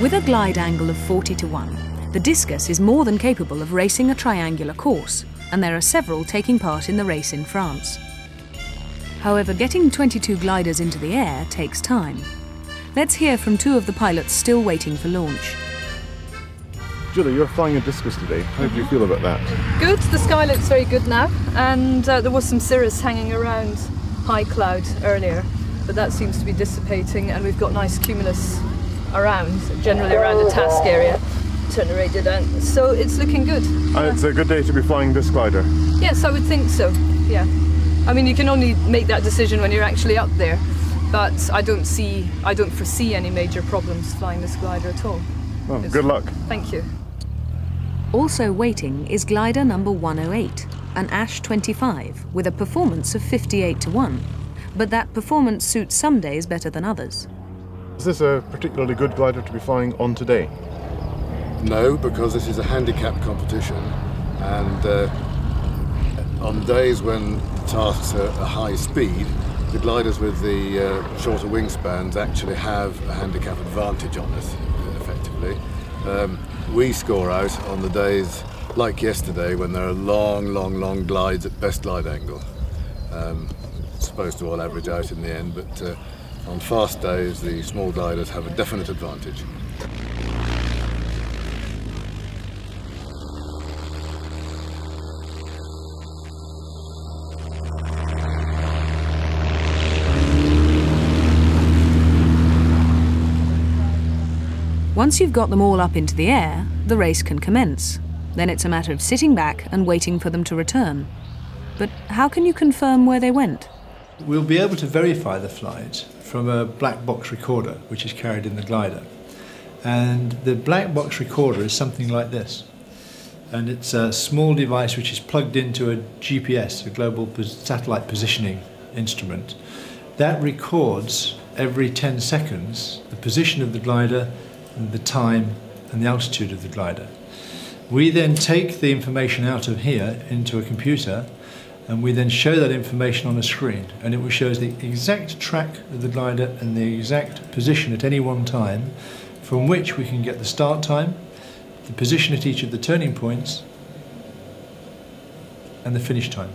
With a glide angle of 40 to 1, the Discus is more than capable of racing a triangular course, and there are several taking part in the race in France. However, getting 22 gliders into the air takes time. Let's hear from two of the pilots still waiting for launch. Julie, you're flying a discus today. How do you feel about that? Good, the sky looks very good now, and uh, there was some cirrus hanging around high cloud earlier, but that seems to be dissipating, and we've got nice cumulus around, generally around the task area. Turn the radio down. So it's looking good. And it's a good day to be flying this glider. Yes, I would think so. Yeah. I mean, you can only make that decision when you're actually up there, but I don't see, I don't foresee any major problems flying this glider at all. Well, It's- good luck. Thank you. Also waiting is glider number 108, an Ash 25, with a performance of 58 to 1. But that performance suits some days better than others. Is this a particularly good glider to be flying on today? No, because this is a handicap competition, and uh, on days when the tasks are a high speed, the gliders with the uh, shorter wingspans actually have a handicap advantage on us, effectively. Um, we score out on the days like yesterday when there are long, long, long glides at best glide angle. Um, it's supposed to all average out in the end, but uh, on fast days, the small gliders have a definite advantage. Once you've got them all up into the air, the race can commence. Then it's a matter of sitting back and waiting for them to return. But how can you confirm where they went? We'll be able to verify the flight from a black box recorder which is carried in the glider. And the black box recorder is something like this. And it's a small device which is plugged into a GPS, a global satellite positioning instrument. That records every 10 seconds the position of the glider, and the time, and the altitude of the glider. We then take the information out of here into a computer and we then show that information on a screen and it will show us the exact track of the glider and the exact position at any one time from which we can get the start time, the position at each of the turning points and the finish time.